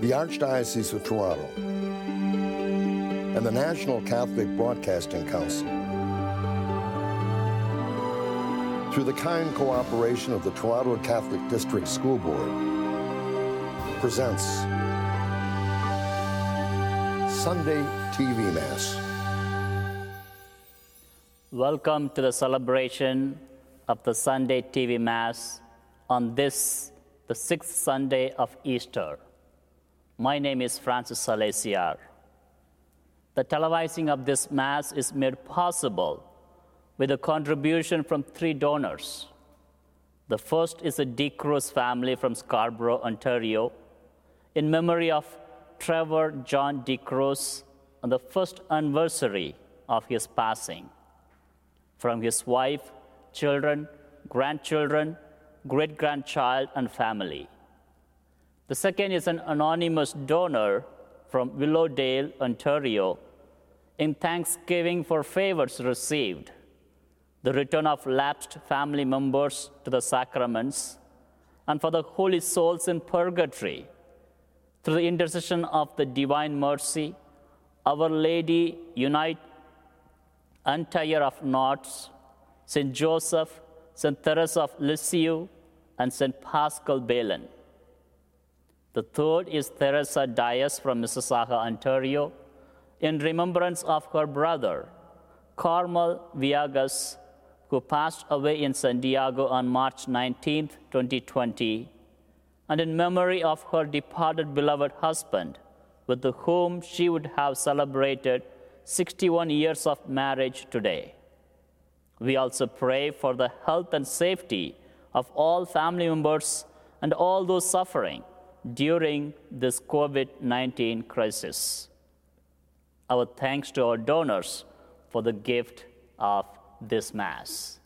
The Archdiocese of Toronto and the National Catholic Broadcasting Council, through the kind cooperation of the Toronto Catholic District School Board, presents Sunday TV Mass. Welcome to the celebration of the Sunday TV Mass on this, the sixth Sunday of Easter. My name is Francis Salesiar. The televising of this Mass is made possible with a contribution from three donors. The first is a D'Cruz family from Scarborough, Ontario, in memory of Trevor John D'Cruz on the first anniversary of his passing. From his wife, children, grandchildren, great grandchild, and family. The second is an anonymous donor from Willowdale, Ontario, in thanksgiving for favors received, the return of lapsed family members to the sacraments, and for the holy souls in purgatory, through the intercession of the divine mercy, Our Lady unite Antire of Knots, St. Joseph, St. Teresa of Lisieux, and St. Paschal Baylon. The third is Teresa Dias from Mississauga, Ontario, in remembrance of her brother, Carmel Viegas, who passed away in San Diego on March 19, 2020, and in memory of her departed beloved husband, with whom she would have celebrated 61 years of marriage today. We also pray for the health and safety of all family members and all those suffering during this COVID 19 crisis. Our thanks to our donors for the gift of this Mass.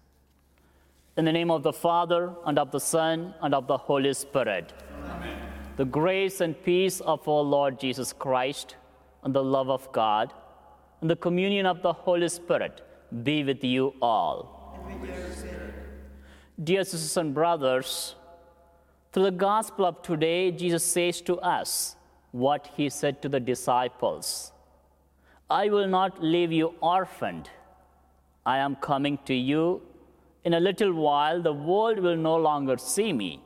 In the name of the Father, and of the Son, and of the Holy Spirit. Amen. The grace and peace of our Lord Jesus Christ, and the love of God, and the communion of the Holy Spirit be with you all. Dear sisters and brothers, through the gospel of today, Jesus says to us what he said to the disciples I will not leave you orphaned. I am coming to you. In a little while, the world will no longer see me,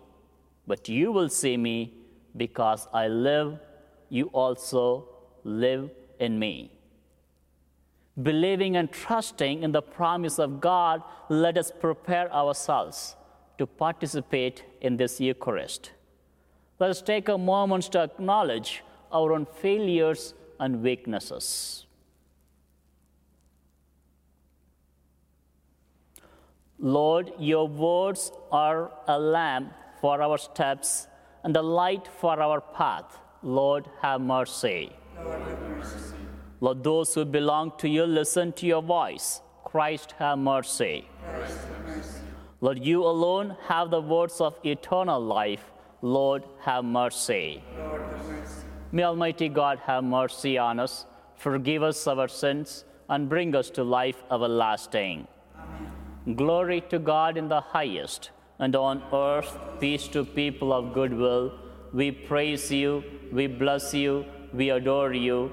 but you will see me because I live, you also live in me. Believing and trusting in the promise of God, let us prepare ourselves to participate in this Eucharist. Let us take a moment to acknowledge our own failures and weaknesses. Lord, your words are a lamp for our steps and a light for our path. Lord, have mercy. Lord, have mercy. Lord, those who belong to you listen to your voice. Christ, have mercy. Christ, have mercy. Lord, you alone have the words of eternal life. Lord, have mercy. Lord, have mercy. May Almighty God have mercy on us, forgive us our sins, and bring us to life everlasting. Amen. Glory to God in the highest, and on earth peace to people of good will. We praise you, we bless you, we adore you,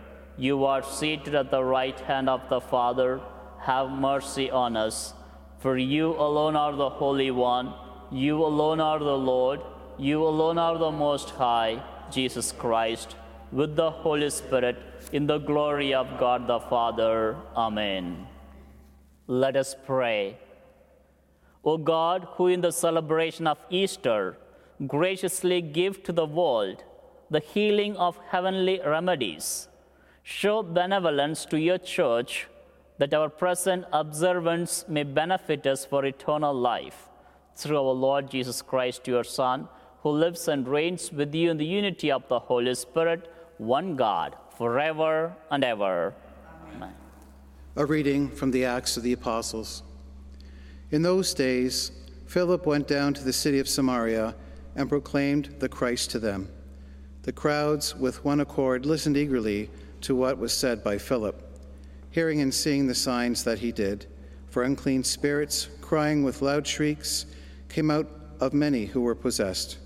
You are seated at the right hand of the Father, have mercy on us. For you alone are the Holy One you alone are the Lord, you alone are the Most High, Jesus Christ, with the Holy Spirit, in the glory of God the Father. Amen. Let us pray. O God, who in the celebration of Easter graciously give to the world the healing of heavenly remedies, show benevolence to your church that our present observance may benefit us for eternal life through our Lord Jesus Christ, your Son, who lives and reigns with you in the unity of the Holy Spirit, one God, forever and ever. Amen. A reading from the Acts of the Apostles. In those days, Philip went down to the city of Samaria and proclaimed the Christ to them. The crowds, with one accord, listened eagerly to what was said by Philip, hearing and seeing the signs that he did. For unclean spirits, crying with loud shrieks, came out of many who were possessed,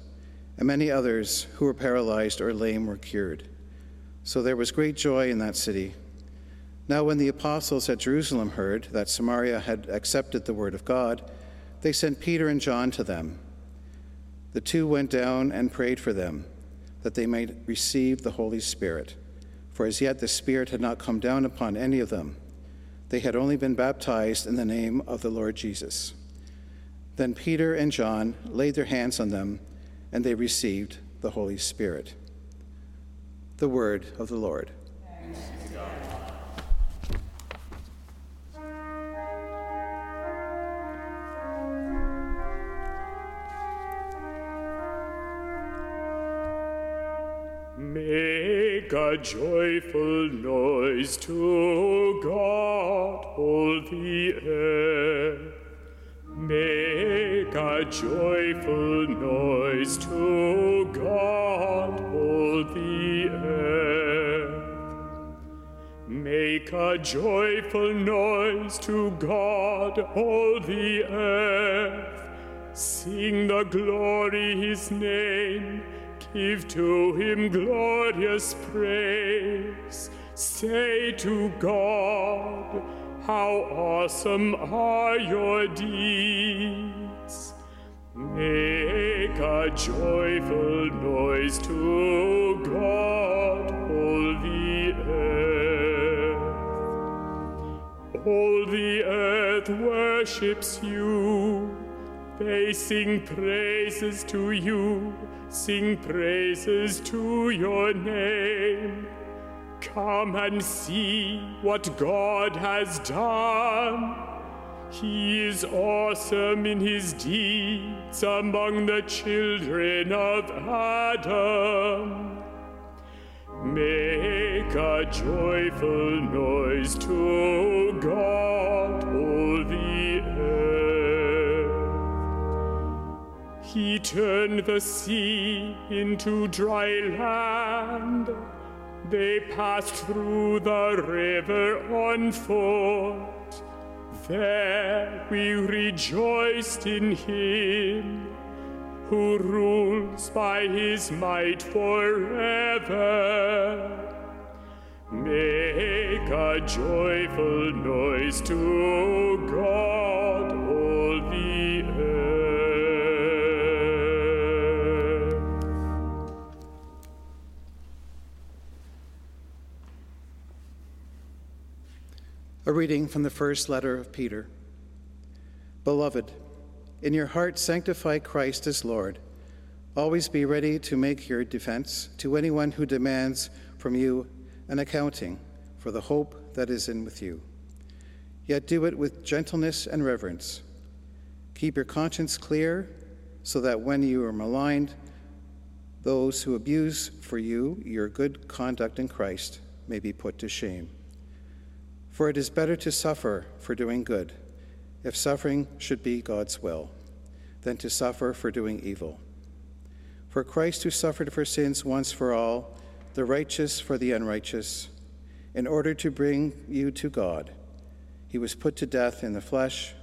and many others who were paralyzed or lame were cured. So there was great joy in that city. Now, when the apostles at Jerusalem heard that Samaria had accepted the word of God, they sent Peter and John to them. The two went down and prayed for them, that they might receive the Holy Spirit. For as yet the Spirit had not come down upon any of them. They had only been baptized in the name of the Lord Jesus. Then Peter and John laid their hands on them, and they received the Holy Spirit. The word of the Lord. Make a joyful noise to God, all the earth. Make a joyful noise to God, all the earth. Make a joyful noise to God, all the earth. Sing the glory his name Give to him glorious praise. Say to God, How awesome are your deeds! Make a joyful noise to God, all the earth. All the earth worships you. They sing praises to you sing praises to your name. Come and see what God has done. He is awesome in his deeds among the children of Adam. Make a joyful noise to God, He turned the sea into dry land. They passed through the river on foot. There we rejoiced in him who rules by his might forever. Make a joyful noise to God, A reading from the first letter of Peter. Beloved, in your heart sanctify Christ as Lord. Always be ready to make your defense to anyone who demands from you an accounting for the hope that is in with you. Yet do it with gentleness and reverence. Keep your conscience clear so that when you are maligned, those who abuse for you your good conduct in Christ may be put to shame. For it is better to suffer for doing good, if suffering should be God's will, than to suffer for doing evil. For Christ, who suffered for sins once for all, the righteous for the unrighteous, in order to bring you to God, he was put to death in the flesh,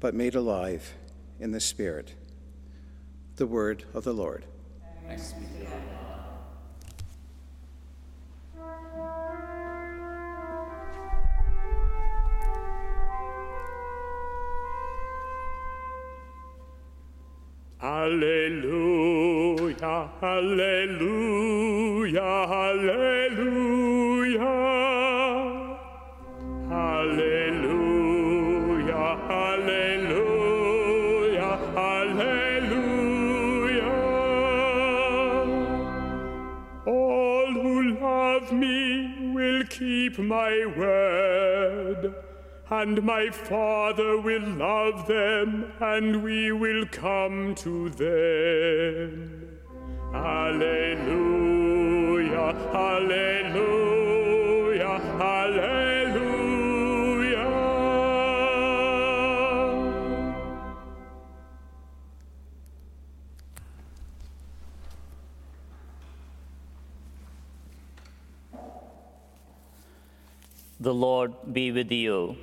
but made alive in the Spirit. The word of the Lord. Thanks Alleluia, Alleluia, Alleluia. Alleluia, Alleluia, Alleluia. All who love me will keep my word and my Father will love them, and we will come to them. Alleluia, Alleluia, Alleluia. The Lord be with you.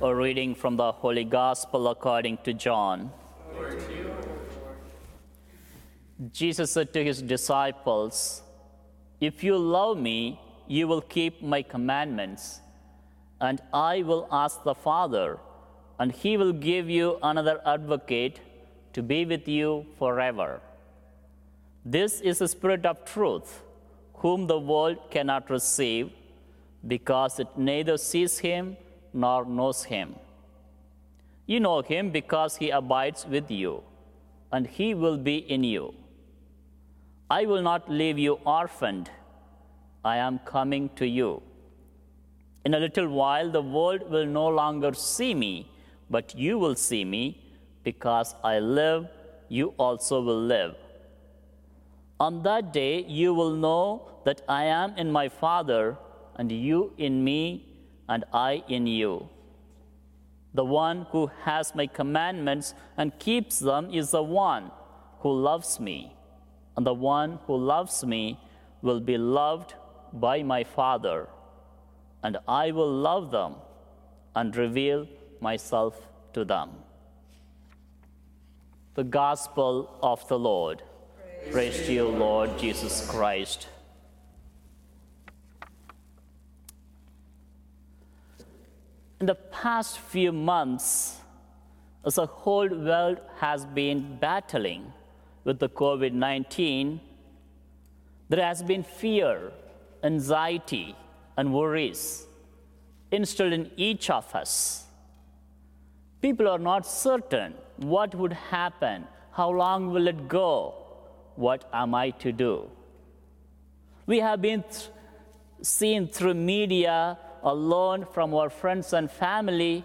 A reading from the Holy Gospel according to John. Jesus said to his disciples, If you love me, you will keep my commandments, and I will ask the Father, and he will give you another advocate to be with you forever. This is the Spirit of truth, whom the world cannot receive, because it neither sees him nor knows him. You know him because he abides with you, and he will be in you. I will not leave you orphaned. I am coming to you. In a little while, the world will no longer see me, but you will see me. Because I live, you also will live. On that day, you will know that I am in my Father, and you in me, and I in you. The one who has my commandments and keeps them is the one who loves me. And the one who loves me will be loved by my Father, and I will love them and reveal myself to them. The Gospel of the Lord. Praise, to you, Lord Jesus Christ. The past few months, as the whole world has been battling with the COVID 19, there has been fear, anxiety, and worries instilled in each of us. People are not certain what would happen, how long will it go, what am I to do? We have been th- seen through media learned from our friends and family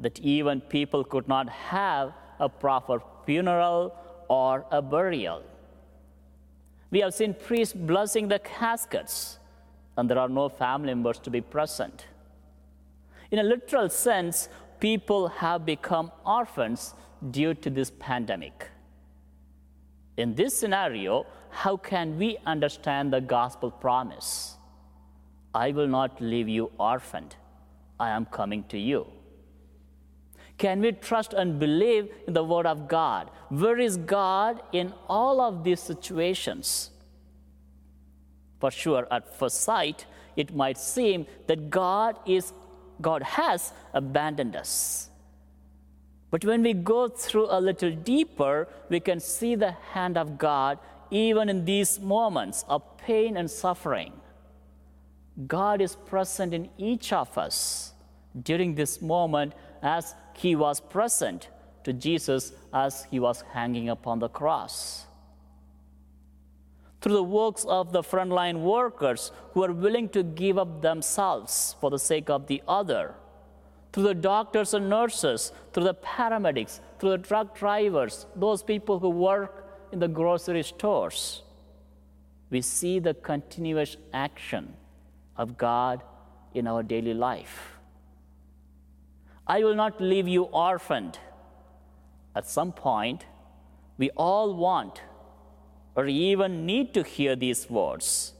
that even people could not have a proper funeral or a burial. We have seen priests blessing the caskets, and there are no family members to be present. In a literal sense, people have become orphans due to this pandemic. In this scenario, how can we understand the gospel promise? I will not leave you orphaned. I am coming to you. Can we trust and believe in the Word of God? Where is God in all of these situations? For sure, at first sight, it might seem that God, is, God has abandoned us. But when we go through a little deeper, we can see the hand of God even in these moments of pain and suffering. God is present in each of us during this moment as he was present to Jesus as he was hanging upon the cross. Through the works of the frontline workers who are willing to give up themselves for the sake of the other, through the doctors and nurses, through the paramedics, through the truck drivers, those people who work in the grocery stores, we see the continuous action of God in our daily life. I will not leave you orphaned. At some point, we all want or even need to hear these words.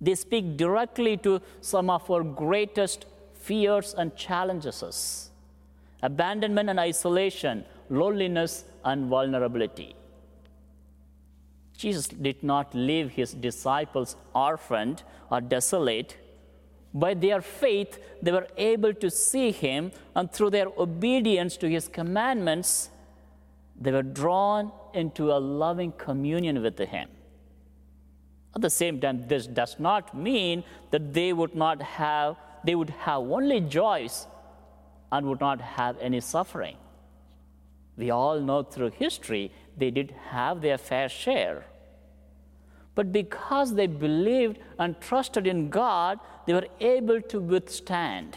They speak directly to some of our greatest fears and challenges abandonment and isolation, loneliness and vulnerability. Jesus did not leave his disciples orphaned or desolate. By their faith, they were able to see him, and through their obedience to his commandments, they were drawn into a loving communion with him. At the same time, this does not mean that they would not have, they would have only joys and would not have any suffering. We all know through history they did have their fair share. But because they believed and trusted in God, they were able to withstand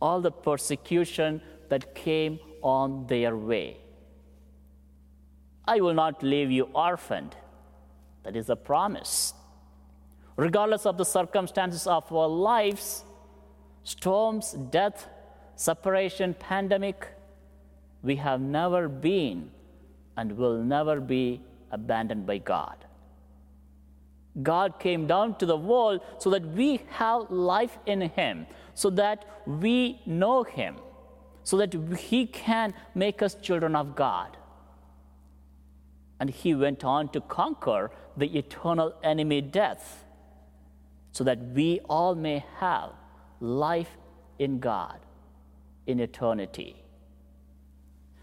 all the persecution that came on their way. I will not leave you orphaned. That is a promise. Regardless of the circumstances of our lives, storms, death, separation, pandemic, we have never been and will never be abandoned by God. God came down to the world so that we have life in Him, so that we know Him, so that He can make us children of God. And He went on to conquer the eternal enemy, death, so that we all may have life in God in eternity.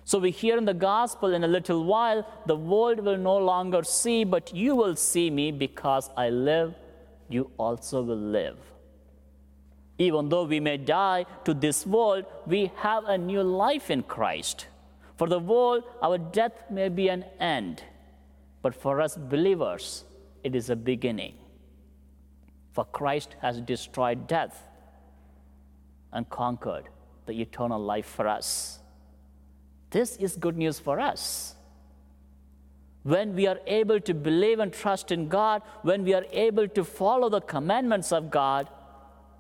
So we hear in the gospel in a little while, the world will no longer see, but you will see me because I live, you also will live. Even though we may die to this world, we have a new life in Christ. For the world, our death may be an end, but for us believers, it is a beginning. For Christ has destroyed death and conquered the eternal life for us. This is good news for us. When we are able to believe and trust in God, when we are able to follow the commandments of God,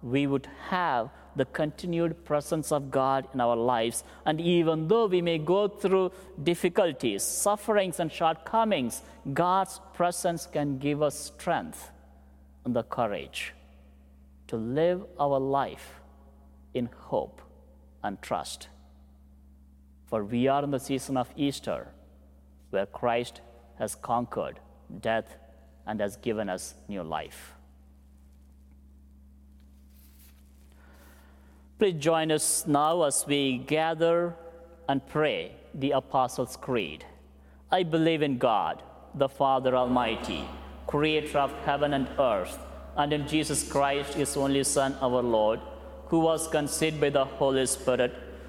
we would have the continued presence of God in our lives. And even though we may go through difficulties, sufferings, and shortcomings, God's presence can give us strength and the courage to live our life in hope and trust. For we are in the season of Easter, where Christ has conquered death and has given us new life. Please join us now as we gather and pray the Apostles' Creed. I believe in God, the Father Almighty, creator of heaven and earth, and in Jesus Christ, his only Son, our Lord, who was conceived by the Holy Spirit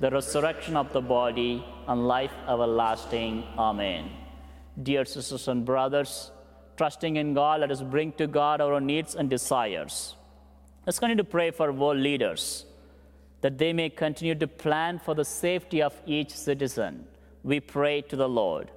the resurrection of the body, and life everlasting. Amen. Dear sisters and brothers, trusting in God, let us bring to God our needs and desires. Let's continue to pray for world leaders that they may continue to plan for the safety of each citizen. We pray to the Lord.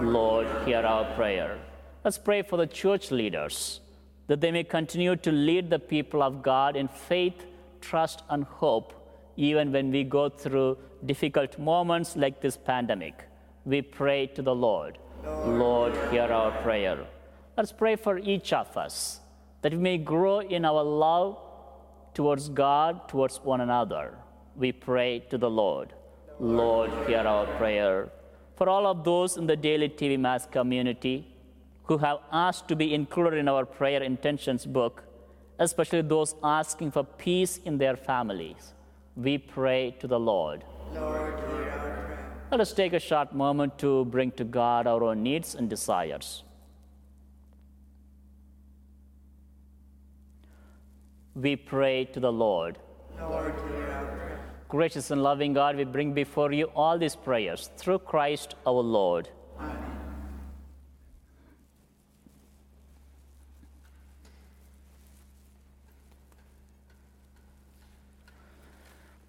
Lord, hear our prayer. Let's pray for the church leaders that they may continue to lead the people of God in faith, trust, and hope even when we go through difficult moments like this pandemic. We pray to the Lord. Lord, hear our prayer. Let's pray for each of us that we may grow in our love towards God, towards one another. We pray to the Lord. Lord, hear our prayer. For all of those in the daily TV Mass community who have asked to be included in our prayer intentions book, especially those asking for peace in their families we pray to the Lord. Lord Let us take a short moment to bring to God our own needs and desires. We pray to the Lord. Lord Gracious and loving God, we bring before you all these prayers through Christ our Lord.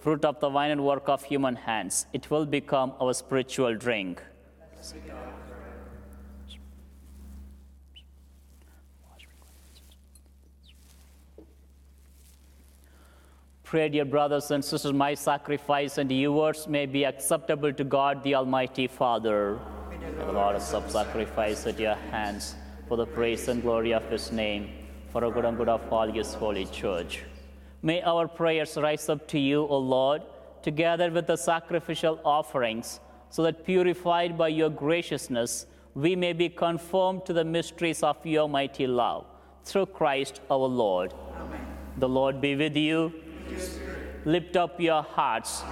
fruit of the vine and work of human hands. It will become our spiritual drink. Pray, dear brothers and sisters, my sacrifice and yours may be acceptable to God, the Almighty Father. The Lord of sacrifice at your hands for the praise and glory of His name, for the good and good of all His holy church. May our prayers rise up to you, O Lord, together with the sacrificial offerings, so that purified by your graciousness, we may be conformed to the mysteries of your mighty love. Through Christ our Lord. Amen. The Lord be with you. Lift up your hearts.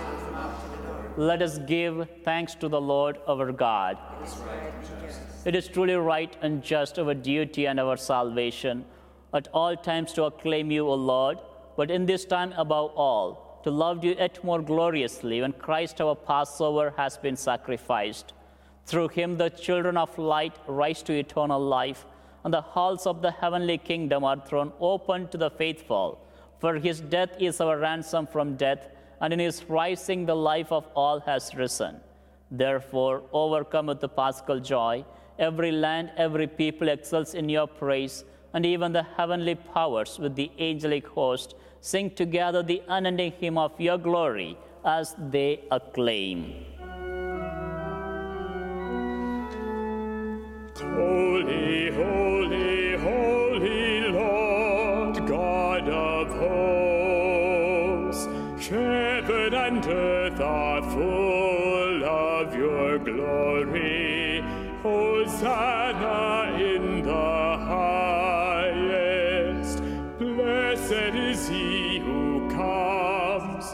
Let us give thanks to the Lord our God. It is, right it is truly right and just, our duty and our salvation, at all times to acclaim you, O Lord, but in this time above all, to love you yet more gloriously when Christ our Passover has been sacrificed. Through him, the children of light rise to eternal life, and the halls of the heavenly kingdom are thrown open to the faithful. For his death is our ransom from death and in his rising the life of all has risen. Therefore, overcome with the paschal joy, every land, every people excels in your praise, and even the heavenly powers with the angelic host sing together the unending hymn of your glory as they acclaim. Holy, holy, holy Lord, God of hosts, heaven and earth are full of your glory. Hosanna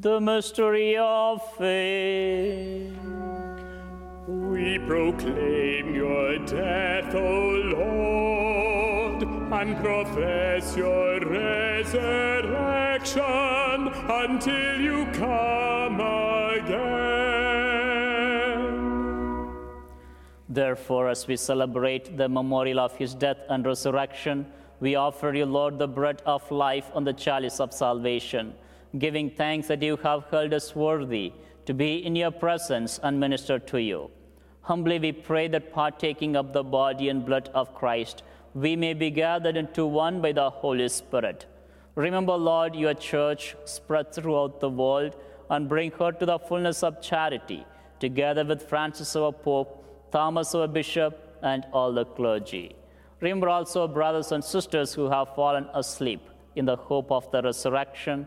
The mystery of faith. We proclaim your death, O Lord, and profess your resurrection until you come again. Therefore, as we celebrate the memorial of his death and resurrection, we offer you, Lord, the bread of life and the chalice of salvation, giving thanks that you have held us worthy to be in your presence and minister to you. Humbly we pray that partaking of the body and blood of Christ, we may be gathered into one by the Holy Spirit. Remember, Lord, your church spread throughout the world and bring her to the fullness of charity, together with Francis our Pope, Thomas our Bishop, and all the clergy. Remember also brothers and sisters who have fallen asleep in the hope of the resurrection,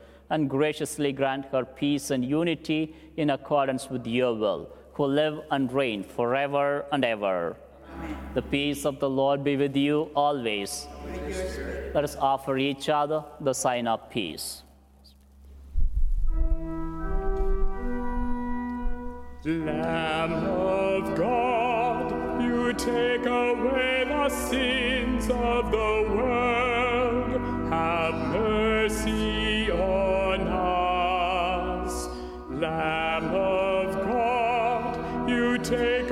and graciously grant her peace and unity in accordance with your will, who live and reign forever and ever. Amen. The peace of the Lord be with you always. Let us offer each other the sign of peace. Lamb of God, you take away the sins of the world. Lamb of God, you take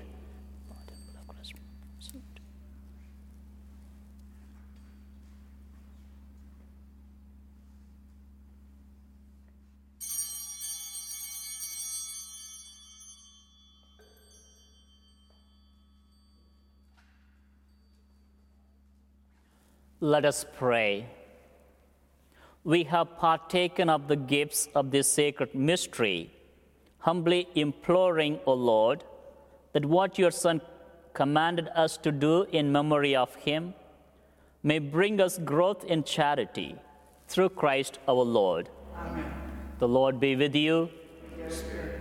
Let us pray. We have partaken of the gifts of this sacred mystery, humbly imploring, O Lord, that what your Son commanded us to do in memory of him may bring us growth in charity through Christ our Lord. Amen. The Lord be with you.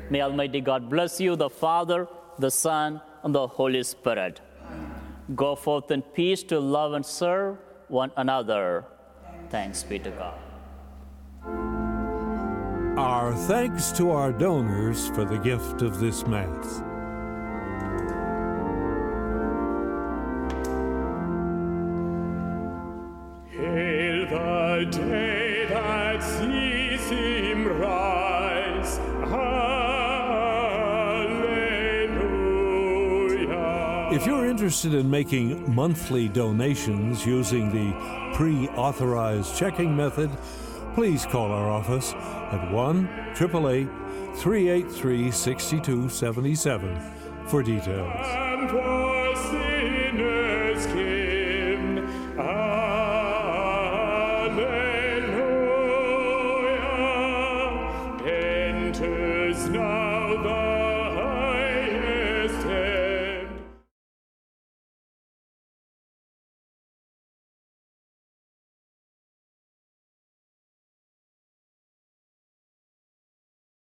May Almighty God bless you, the Father, the Son, and the Holy Spirit. Amen. Go forth in peace to love and serve one another. Thanks be to God. Our thanks to our donors for the gift of this Mass. Hail the day that sees him rise. Interested in making monthly donations using the pre authorized checking method, please call our office at 1 888 383 6277 for details.